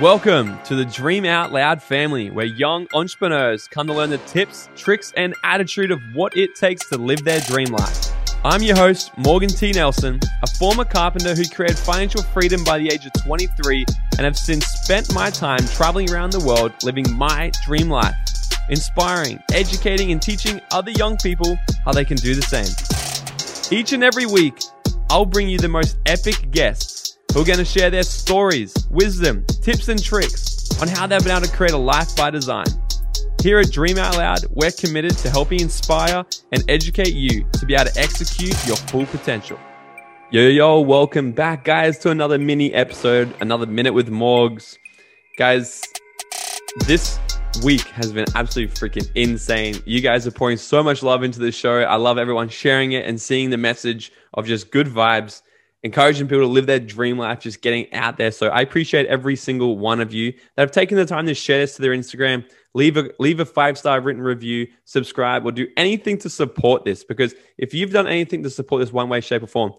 Welcome to the Dream Out Loud family, where young entrepreneurs come to learn the tips, tricks, and attitude of what it takes to live their dream life. I'm your host, Morgan T. Nelson, a former carpenter who created financial freedom by the age of 23 and have since spent my time traveling around the world living my dream life, inspiring, educating, and teaching other young people how they can do the same. Each and every week, I'll bring you the most epic guests who are going to share their stories, wisdom, tips, and tricks on how they've been able to create a life by design. Here at Dream Out Loud, we're committed to helping inspire and educate you to be able to execute your full potential. Yo, yo, welcome back, guys, to another mini episode, another minute with Morgs. Guys, this week has been absolutely freaking insane. You guys are pouring so much love into this show. I love everyone sharing it and seeing the message of just good vibes encouraging people to live their dream life, just getting out there. So I appreciate every single one of you that have taken the time to share this to their Instagram. Leave a leave a five star written review, subscribe, or do anything to support this. Because if you've done anything to support this one way, shape, or form,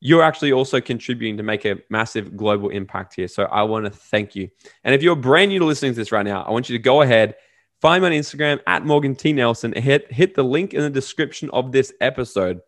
you're actually also contributing to make a massive global impact here. So I want to thank you. And if you're brand new to listening to this right now, I want you to go ahead, find me on Instagram at Morgan T Nelson, hit hit the link in the description of this episode,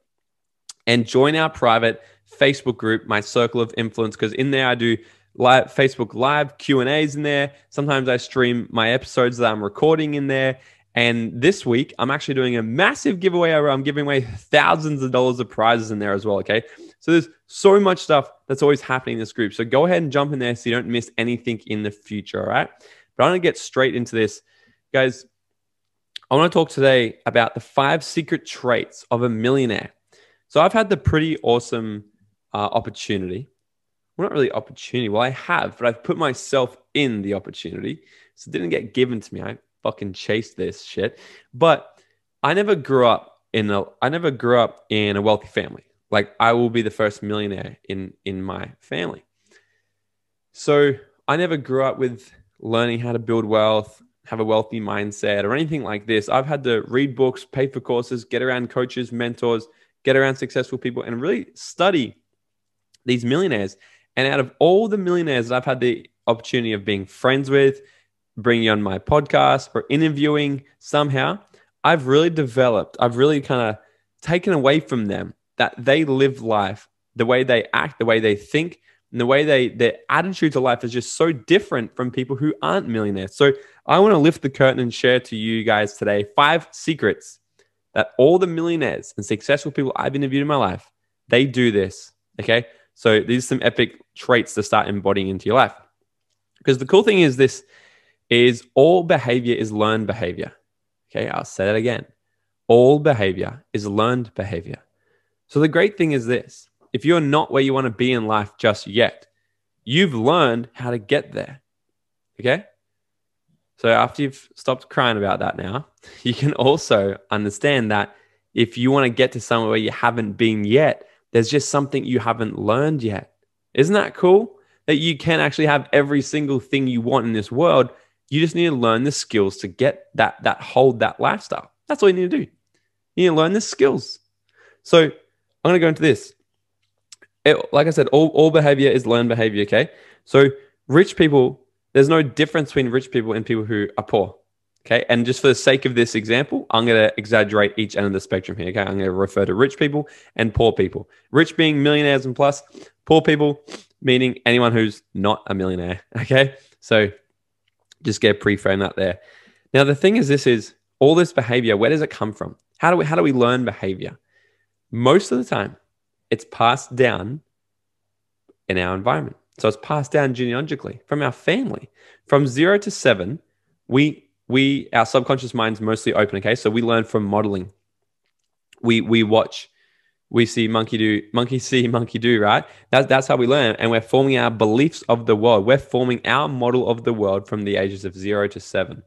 and join our private Facebook group, my circle of influence, because in there I do live Facebook live Q and A's in there. Sometimes I stream my episodes that I'm recording in there. And this week I'm actually doing a massive giveaway where I'm giving away thousands of dollars of prizes in there as well. Okay. So there's so much stuff that's always happening in this group. So go ahead and jump in there so you don't miss anything in the future. All right. But I'm going to get straight into this. Guys, I want to talk today about the five secret traits of a millionaire. So I've had the pretty awesome uh, opportunity. Well, not really opportunity. Well, I have, but I've put myself in the opportunity. So it didn't get given to me. I fucking chased this shit. But I never grew up in a I never grew up in a wealthy family. Like I will be the first millionaire in in my family. So I never grew up with learning how to build wealth, have a wealthy mindset, or anything like this. I've had to read books, pay for courses, get around coaches, mentors, get around successful people, and really study these millionaires. And out of all the millionaires that I've had the opportunity of being friends with, bringing on my podcast or interviewing somehow, I've really developed, I've really kind of taken away from them that they live life, the way they act, the way they think, and the way they their attitude to life is just so different from people who aren't millionaires. So I want to lift the curtain and share to you guys today five secrets that all the millionaires and successful people I've interviewed in my life, they do this. Okay. So these are some epic traits to start embodying into your life. Because the cool thing is this is all behavior is learned behavior. Okay, I'll say that again. All behavior is learned behavior. So the great thing is this if you're not where you want to be in life just yet, you've learned how to get there. Okay? So after you've stopped crying about that now, you can also understand that if you want to get to somewhere where you haven't been yet, there's just something you haven't learned yet. Isn't that cool? That you can actually have every single thing you want in this world. You just need to learn the skills to get that, that hold that lifestyle. That's all you need to do. You need to learn the skills. So I'm going to go into this. It, like I said, all, all behavior is learned behavior. Okay. So rich people, there's no difference between rich people and people who are poor. Okay. And just for the sake of this example, I'm going to exaggerate each end of the spectrum here. Okay. I'm going to refer to rich people and poor people. Rich being millionaires and plus, poor people meaning anyone who's not a millionaire. Okay. So just get pre-frame that there. Now, the thing is, this is all this behavior, where does it come from? How do we, how do we learn behavior? Most of the time, it's passed down in our environment. So it's passed down genealogically from our family. From zero to seven, we we our subconscious mind's mostly open. Okay, so we learn from modeling. We we watch, we see monkey do, monkey see, monkey do. Right? That's that's how we learn, and we're forming our beliefs of the world. We're forming our model of the world from the ages of zero to seven.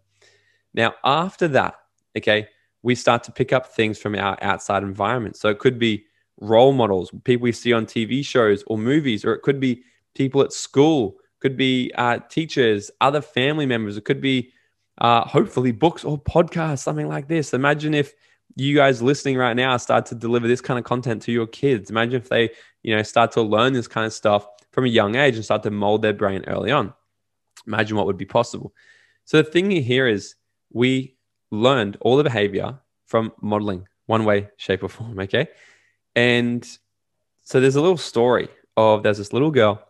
Now, after that, okay, we start to pick up things from our outside environment. So it could be role models, people we see on TV shows or movies, or it could be people at school, could be uh, teachers, other family members. It could be uh, hopefully books or podcasts, something like this. Imagine if you guys listening right now start to deliver this kind of content to your kids. Imagine if they, you know, start to learn this kind of stuff from a young age and start to mold their brain early on. Imagine what would be possible. So the thing here is we learned all the behavior from modeling one way, shape, or form. Okay. And so there's a little story of there's this little girl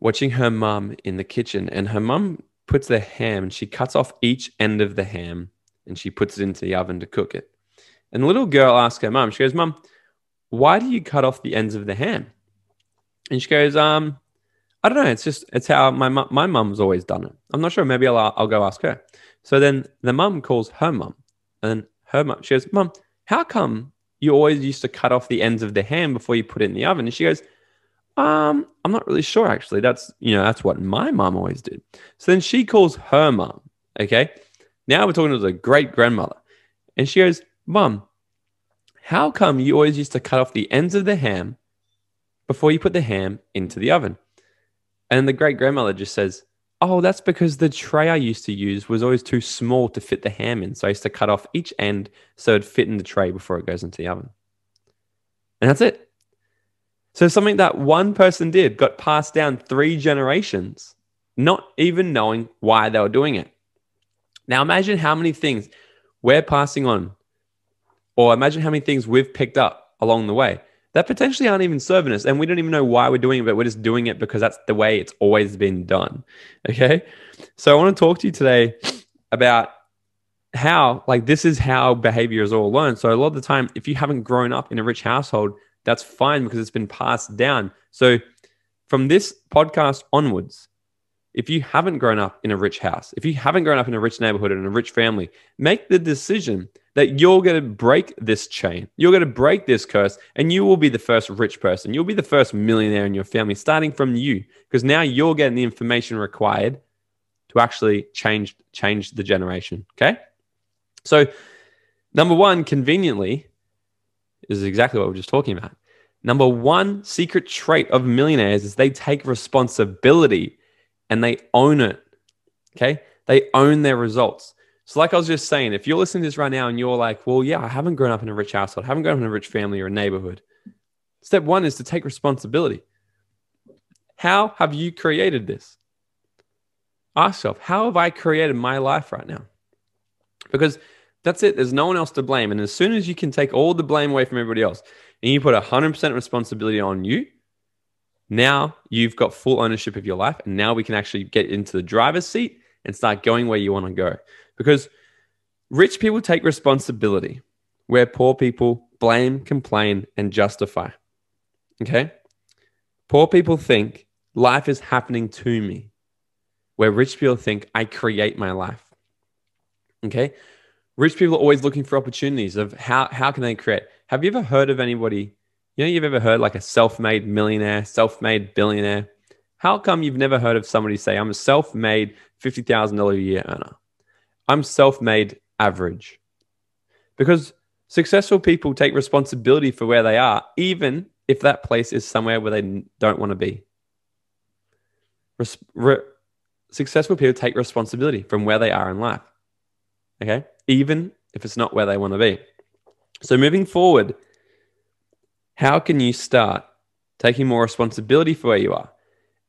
watching her mum in the kitchen, and her mum puts the ham and she cuts off each end of the ham and she puts it into the oven to cook it. And the little girl asks her mum, she goes, Mum, why do you cut off the ends of the ham? And she goes, um, I don't know. It's just, it's how my, my mum's always done it. I'm not sure. Maybe I'll, I'll go ask her. So then the mum calls her mum and her mum, she goes, Mum, how come you always used to cut off the ends of the ham before you put it in the oven? And she goes, um, I'm not really sure actually. That's, you know, that's what my mom always did. So then she calls her mom. Okay. Now we're talking to the great grandmother. And she goes, Mom, how come you always used to cut off the ends of the ham before you put the ham into the oven? And the great grandmother just says, Oh, that's because the tray I used to use was always too small to fit the ham in. So I used to cut off each end so it'd fit in the tray before it goes into the oven. And that's it. So something that one person did got passed down three generations, not even knowing why they were doing it. Now imagine how many things we're passing on or imagine how many things we've picked up along the way that potentially aren't even serving us. And we don't even know why we're doing it, but we're just doing it because that's the way it's always been done. Okay. So I want to talk to you today about how, like, this is how behavior is all learned. So a lot of the time, if you haven't grown up in a rich household, that's fine because it's been passed down. So from this podcast onwards, if you haven't grown up in a rich house, if you haven't grown up in a rich neighborhood and a rich family, make the decision that you're going to break this chain. You're going to break this curse, and you will be the first rich person. You'll be the first millionaire in your family, starting from you, because now you're getting the information required to actually change change the generation. Okay, so number one, conveniently, is exactly what we're just talking about. Number one secret trait of millionaires is they take responsibility and they own it. Okay, they own their results. So, like I was just saying, if you're listening to this right now and you're like, well, yeah, I haven't grown up in a rich household, I haven't grown up in a rich family or a neighborhood, step one is to take responsibility. How have you created this? Ask yourself, how have I created my life right now? Because that's it. There's no one else to blame. And as soon as you can take all the blame away from everybody else and you put 100% responsibility on you, now you've got full ownership of your life. And now we can actually get into the driver's seat and start going where you want to go. Because rich people take responsibility where poor people blame, complain, and justify. Okay? Poor people think life is happening to me, where rich people think I create my life. Okay? Rich people are always looking for opportunities of how, how can they create. Have you ever heard of anybody? You know, you've ever heard like a self made millionaire, self made billionaire? How come you've never heard of somebody say, I'm a self made $50,000 a year earner? I'm self made average. Because successful people take responsibility for where they are, even if that place is somewhere where they don't want to be. Res- re- successful people take responsibility from where they are in life. Okay. Even if it's not where they want to be. So, moving forward, how can you start taking more responsibility for where you are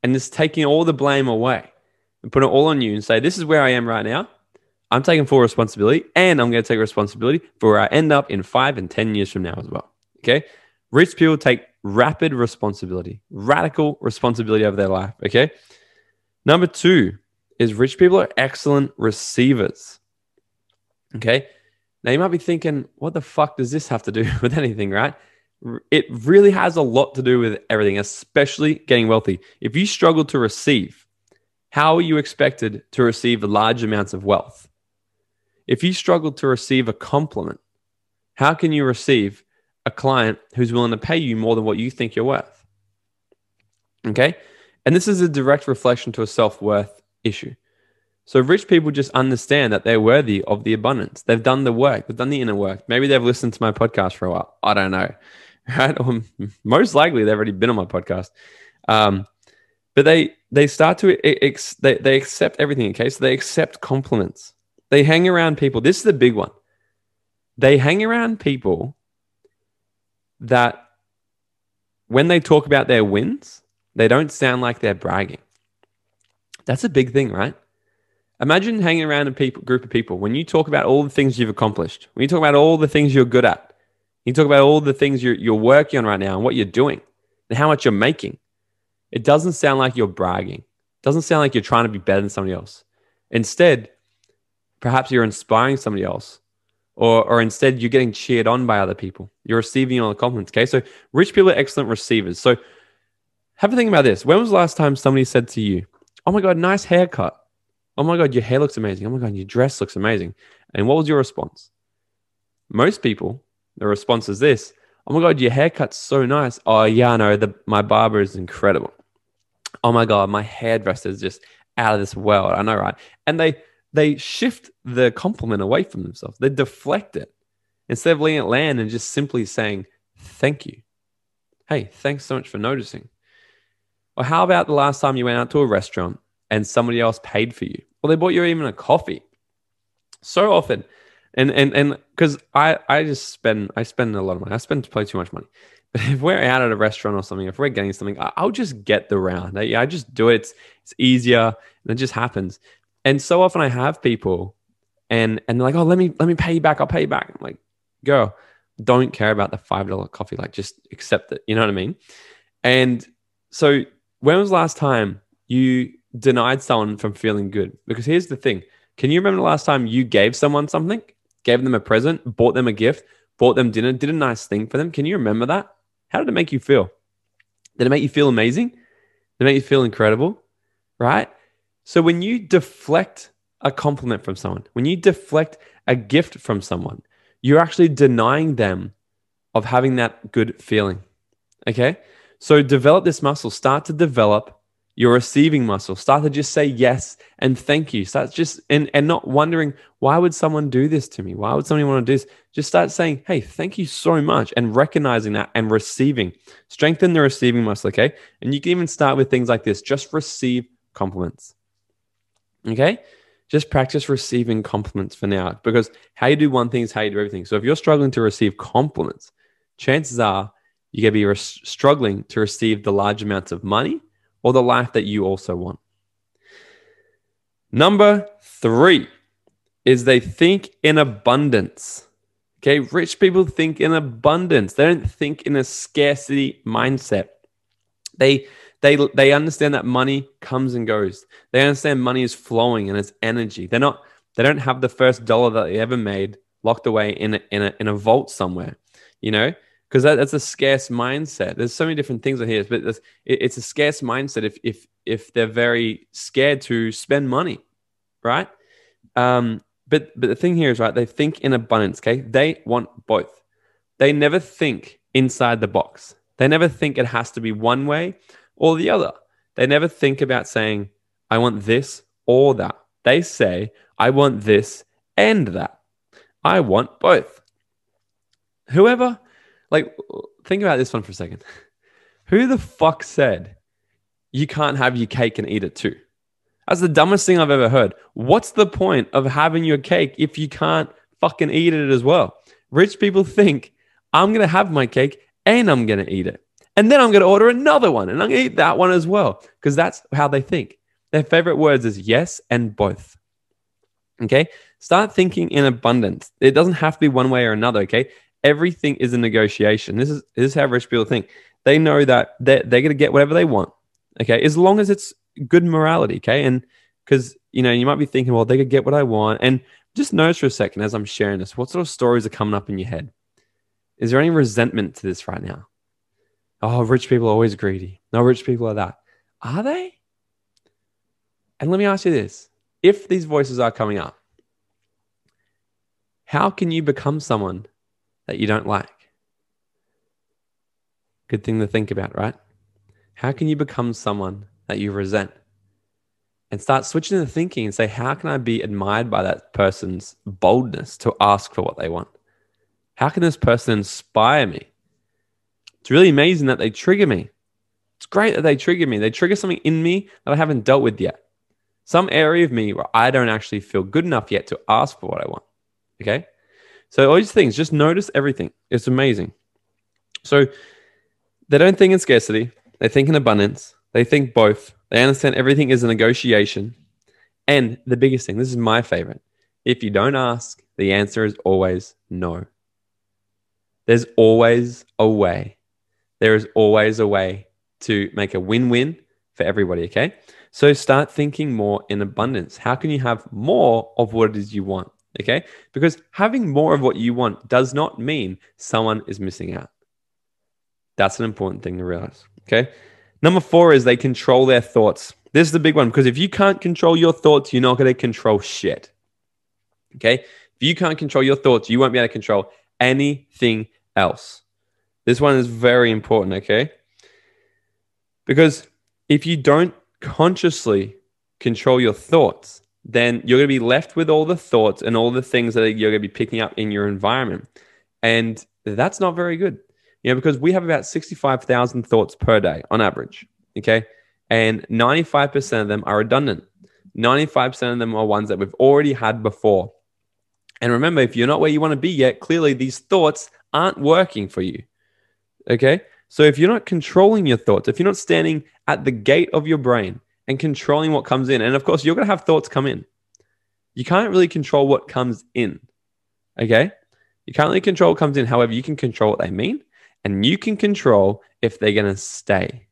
and just taking all the blame away and put it all on you and say, This is where I am right now. I'm taking full responsibility and I'm going to take responsibility for where I end up in five and 10 years from now as well. Okay. Rich people take rapid responsibility, radical responsibility over their life. Okay. Number two is rich people are excellent receivers. Okay. Now you might be thinking, what the fuck does this have to do with anything, right? It really has a lot to do with everything, especially getting wealthy. If you struggle to receive, how are you expected to receive large amounts of wealth? If you struggle to receive a compliment, how can you receive a client who's willing to pay you more than what you think you're worth? Okay. And this is a direct reflection to a self worth issue. So rich people just understand that they're worthy of the abundance. They've done the work, they've done the inner work. Maybe they've listened to my podcast for a while. I don't know. Right? Or most likely they've already been on my podcast. Um, but they they start to ex- they, they accept everything. Okay, so they accept compliments. They hang around people. This is the big one. They hang around people that when they talk about their wins, they don't sound like they're bragging. That's a big thing, right? Imagine hanging around a people, group of people when you talk about all the things you've accomplished, when you talk about all the things you're good at, you talk about all the things you're, you're working on right now and what you're doing and how much you're making. It doesn't sound like you're bragging. It doesn't sound like you're trying to be better than somebody else. Instead, perhaps you're inspiring somebody else or, or instead you're getting cheered on by other people. You're receiving all the compliments. Okay. So rich people are excellent receivers. So have a think about this. When was the last time somebody said to you, Oh my God, nice haircut? Oh my God, your hair looks amazing. Oh my God, your dress looks amazing. And what was your response? Most people, the response is this Oh my God, your haircut's so nice. Oh, yeah, know. The, my barber is incredible. Oh my God, my hairdresser is just out of this world. I know, right? And they, they shift the compliment away from themselves. They deflect it instead of letting it land and just simply saying, Thank you. Hey, thanks so much for noticing. Or how about the last time you went out to a restaurant and somebody else paid for you? Or they bought you even a coffee. So often, and and and because I I just spend I spend a lot of money. I spend way too much money. But if we're out at a restaurant or something, if we're getting something, I'll just get the round. I, I just do it. It's, it's easier, and it just happens. And so often I have people, and and they're like, "Oh, let me let me pay you back. I'll pay you back." I'm like, "Girl, don't care about the five dollar coffee. Like, just accept it. You know what I mean?" And so, when was last time you denied someone from feeling good? Because here's the thing: Can you remember the last time you gave someone something, gave them a present, bought them a gift, bought them dinner, did a nice thing for them? Can you remember that? How did it make you feel? Did it make you feel amazing? Did it make you feel incredible? Right? So when you deflect a compliment from someone, when you deflect a gift from someone, you're actually denying them of having that good feeling. Okay? So develop this muscle, start to develop your receiving muscle. Start to just say yes and thank you. Start just and, and not wondering why would someone do this to me? Why would somebody want to do this? Just start saying, hey, thank you so much, and recognizing that and receiving. Strengthen the receiving muscle, okay? And you can even start with things like this: just receive compliments. Okay? Just practice receiving compliments for now because how you do one thing is how you do everything. So if you're struggling to receive compliments, chances are you're going to be re- struggling to receive the large amounts of money or the life that you also want. Number three is they think in abundance. Okay, rich people think in abundance. They don't think in a scarcity mindset. They they they understand that money comes and goes. They understand money is flowing and it's energy. They're not they don't have the first dollar that they ever made locked away in a, in a, in a vault somewhere, you know, because that, that's a scarce mindset. There's so many different things on here, but it, it's a scarce mindset if if if they're very scared to spend money, right? Um, but but the thing here is right. They think in abundance. Okay, they want both. They never think inside the box. They never think it has to be one way or the other. They never think about saying, I want this or that. They say, I want this and that. I want both. Whoever, like, think about this one for a second. Who the fuck said you can't have your cake and eat it too? That's the dumbest thing I've ever heard. What's the point of having your cake if you can't fucking eat it as well? Rich people think I'm going to have my cake and I'm going to eat it. And then I'm going to order another one and I'm going to eat that one as well because that's how they think. Their favorite words is yes and both. Okay. Start thinking in abundance. It doesn't have to be one way or another. Okay. Everything is a negotiation. This is, this is how rich people think. They know that they're, they're going to get whatever they want. Okay. As long as it's good morality. Okay. And because, you know, you might be thinking, well, they could get what I want. And just notice for a second as I'm sharing this, what sort of stories are coming up in your head? Is there any resentment to this right now? Oh, rich people are always greedy. No, rich people are that. Are they? And let me ask you this if these voices are coming up, how can you become someone that you don't like? Good thing to think about, right? How can you become someone that you resent? And start switching the thinking and say, how can I be admired by that person's boldness to ask for what they want? How can this person inspire me? It's really amazing that they trigger me. It's great that they trigger me. They trigger something in me that I haven't dealt with yet. Some area of me where I don't actually feel good enough yet to ask for what I want. Okay. So all these things, just notice everything. It's amazing. So they don't think in scarcity. They think in abundance. They think both. They understand everything is a negotiation. And the biggest thing, this is my favorite. If you don't ask, the answer is always no. There's always a way. There is always a way to make a win win for everybody, okay? So start thinking more in abundance. How can you have more of what it is you want? Okay. Because having more of what you want does not mean someone is missing out. That's an important thing to realize. Okay. Number four is they control their thoughts. This is the big one because if you can't control your thoughts, you're not going to control shit. Okay. If you can't control your thoughts, you won't be able to control anything else. This one is very important. Okay. Because if you don't consciously control your thoughts, then you're going to be left with all the thoughts and all the things that you're going to be picking up in your environment. And that's not very good, you know, because we have about 65,000 thoughts per day on average. Okay. And 95% of them are redundant. 95% of them are ones that we've already had before. And remember, if you're not where you want to be yet, clearly these thoughts aren't working for you. Okay. So if you're not controlling your thoughts, if you're not standing at the gate of your brain and controlling what comes in. And of course, you're going to have thoughts come in. You can't really control what comes in. Okay? You can't really control what comes in. However, you can control what they mean and you can control if they're going to stay.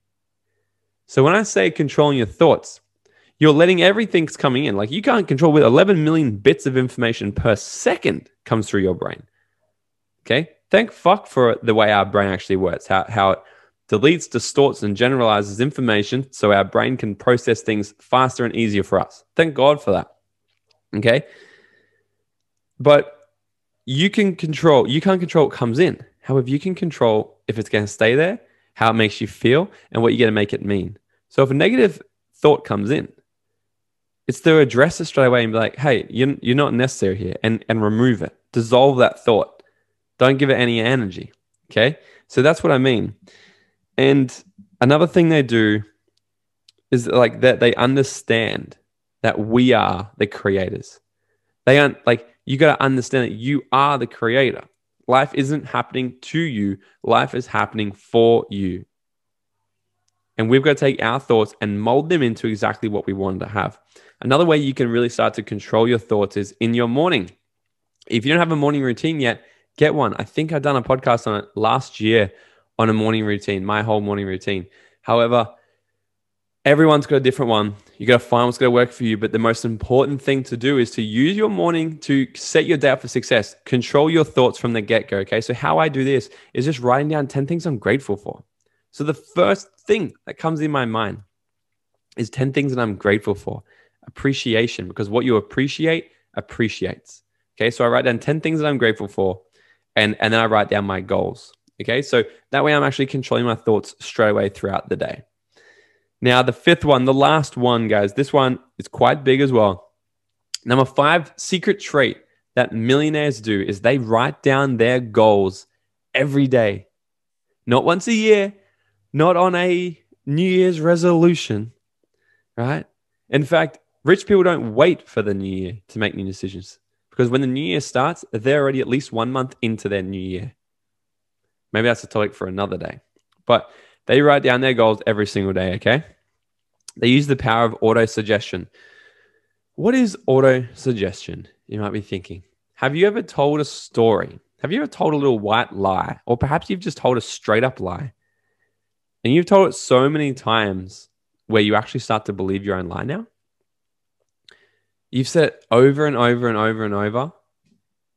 So when I say controlling your thoughts, you're letting everything coming in. Like you can't control with 11 million bits of information per second comes through your brain. Okay? Thank fuck for the way our brain actually works, how, how it deletes, distorts, and generalizes information so our brain can process things faster and easier for us. Thank God for that. Okay. But you can control, you can't control what comes in. However, you can control if it's going to stay there, how it makes you feel, and what you're going to make it mean. So if a negative thought comes in, it's to address it straight away and be like, hey, you're, you're not necessary here and, and remove it. Dissolve that thought. Don't give it any energy. Okay. So that's what I mean. And another thing they do is like that they understand that we are the creators. They aren't like you got to understand that you are the creator. Life isn't happening to you, life is happening for you. And we've got to take our thoughts and mold them into exactly what we want to have. Another way you can really start to control your thoughts is in your morning. If you don't have a morning routine yet, get one. I think I've done a podcast on it last year on a morning routine, my whole morning routine. However, everyone's got a different one. You got to find what's going to work for you. But the most important thing to do is to use your morning to set your day up for success. Control your thoughts from the get go. Okay. So, how I do this is just writing down 10 things I'm grateful for. So, the first thing that comes in my mind is 10 things that I'm grateful for. Appreciation, because what you appreciate appreciates. Okay. So, I write down 10 things that I'm grateful for, and, and then I write down my goals. Okay, so that way I'm actually controlling my thoughts straight away throughout the day. Now, the fifth one, the last one, guys, this one is quite big as well. Number five secret trait that millionaires do is they write down their goals every day, not once a year, not on a New Year's resolution, right? In fact, rich people don't wait for the new year to make new decisions because when the new year starts, they're already at least one month into their new year. Maybe that's a topic for another day. But they write down their goals every single day, okay? They use the power of auto suggestion. What is auto suggestion? You might be thinking. Have you ever told a story? Have you ever told a little white lie? Or perhaps you've just told a straight up lie. And you've told it so many times where you actually start to believe your own lie now. You've said it over and over and over and over,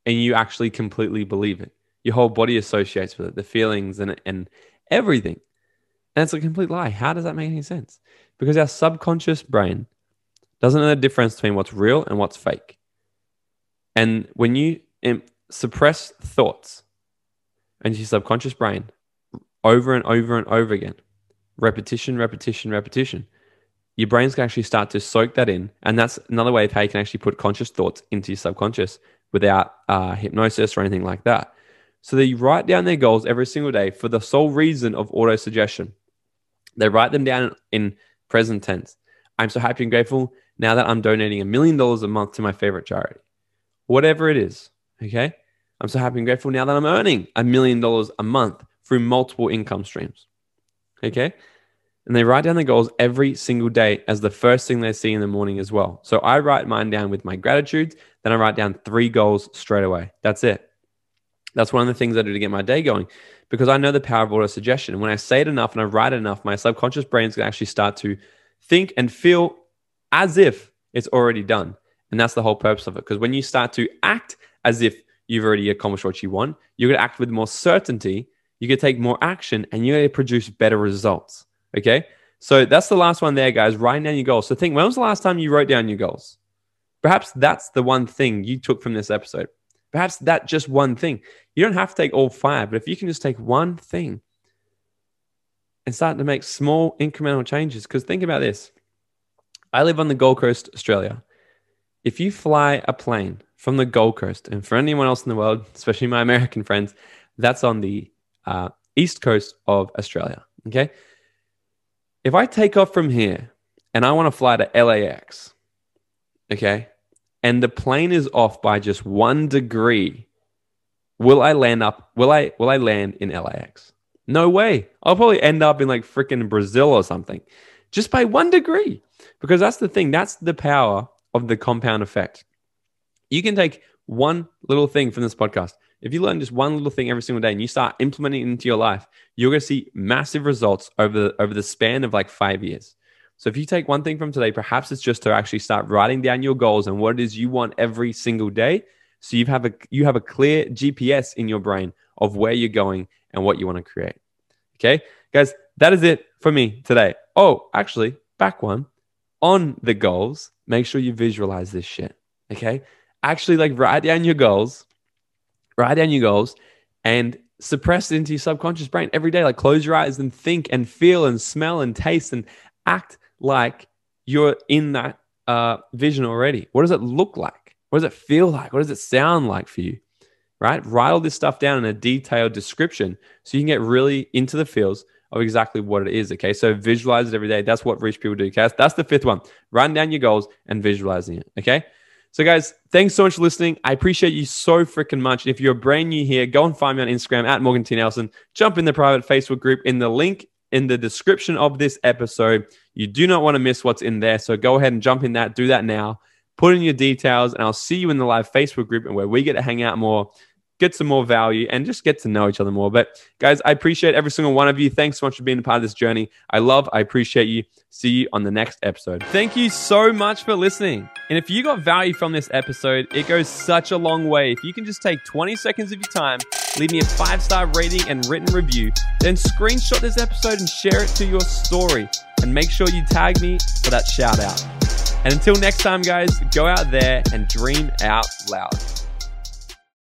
and you actually completely believe it your whole body associates with it, the feelings and and everything. And it's a complete lie. How does that make any sense? Because our subconscious brain doesn't know the difference between what's real and what's fake. And when you suppress thoughts and your subconscious brain over and over and over again, repetition, repetition, repetition, your brain's can actually start to soak that in. And that's another way of how you can actually put conscious thoughts into your subconscious without uh, hypnosis or anything like that. So they write down their goals every single day for the sole reason of auto suggestion. They write them down in present tense. I'm so happy and grateful now that I'm donating a million dollars a month to my favorite charity. Whatever it is, okay? I'm so happy and grateful now that I'm earning a million dollars a month through multiple income streams. Okay? and they write down their goals every single day as the first thing they see in the morning as well. So I write mine down with my gratitudes, then I write down three goals straight away. That's it. That's one of the things I do to get my day going because I know the power of auto suggestion. When I say it enough and I write it enough, my subconscious brain is going to actually start to think and feel as if it's already done. And that's the whole purpose of it. Because when you start to act as if you've already accomplished what you want, you're going to act with more certainty, you can take more action, and you're going to produce better results. Okay. So that's the last one there, guys. Writing down your goals. So think when was the last time you wrote down your goals? Perhaps that's the one thing you took from this episode. Perhaps that just one thing. You don't have to take all five, but if you can just take one thing and start to make small incremental changes, because think about this I live on the Gold Coast, Australia. If you fly a plane from the Gold Coast, and for anyone else in the world, especially my American friends, that's on the uh, east coast of Australia. Okay. If I take off from here and I want to fly to LAX, okay, and the plane is off by just one degree, will I land up? Will I will I land in LAX? No way. I'll probably end up in like freaking Brazil or something, just by one degree. Because that's the thing. That's the power of the compound effect. You can take one little thing from this podcast. If you learn just one little thing every single day and you start implementing it into your life, you're going to see massive results over the, over the span of like five years. So if you take one thing from today, perhaps it's just to actually start writing down your goals and what it is you want every single day. So you have a you have a clear GPS in your brain of where you're going and what you want to create. Okay, guys, that is it for me today. Oh, actually, back one on the goals. Make sure you visualize this shit. Okay, actually, like write down your goals, write down your goals, and suppress it into your subconscious brain every day. Like close your eyes and think and feel and smell and taste and act like you're in that uh, vision already. What does it look like? What does it feel like? What does it sound like for you? Right? Write all this stuff down in a detailed description so you can get really into the feels of exactly what it is. Okay. So visualize it every day. That's what rich people do. Okay. That's the fifth one. Writing down your goals and visualizing it. Okay. So, guys, thanks so much for listening. I appreciate you so freaking much. If you're brand new here, go and find me on Instagram at Morgan T. Nelson. Jump in the private Facebook group in the link in the description of this episode. You do not want to miss what's in there. So go ahead and jump in that. Do that now. Put in your details, and I'll see you in the live Facebook group and where we get to hang out more, get some more value, and just get to know each other more. But guys, I appreciate every single one of you. Thanks so much for being a part of this journey. I love, I appreciate you. See you on the next episode. Thank you so much for listening. And if you got value from this episode, it goes such a long way. If you can just take 20 seconds of your time, leave me a five star rating and written review, then screenshot this episode and share it to your story. And make sure you tag me for that shout out. And until next time, guys, go out there and dream out loud.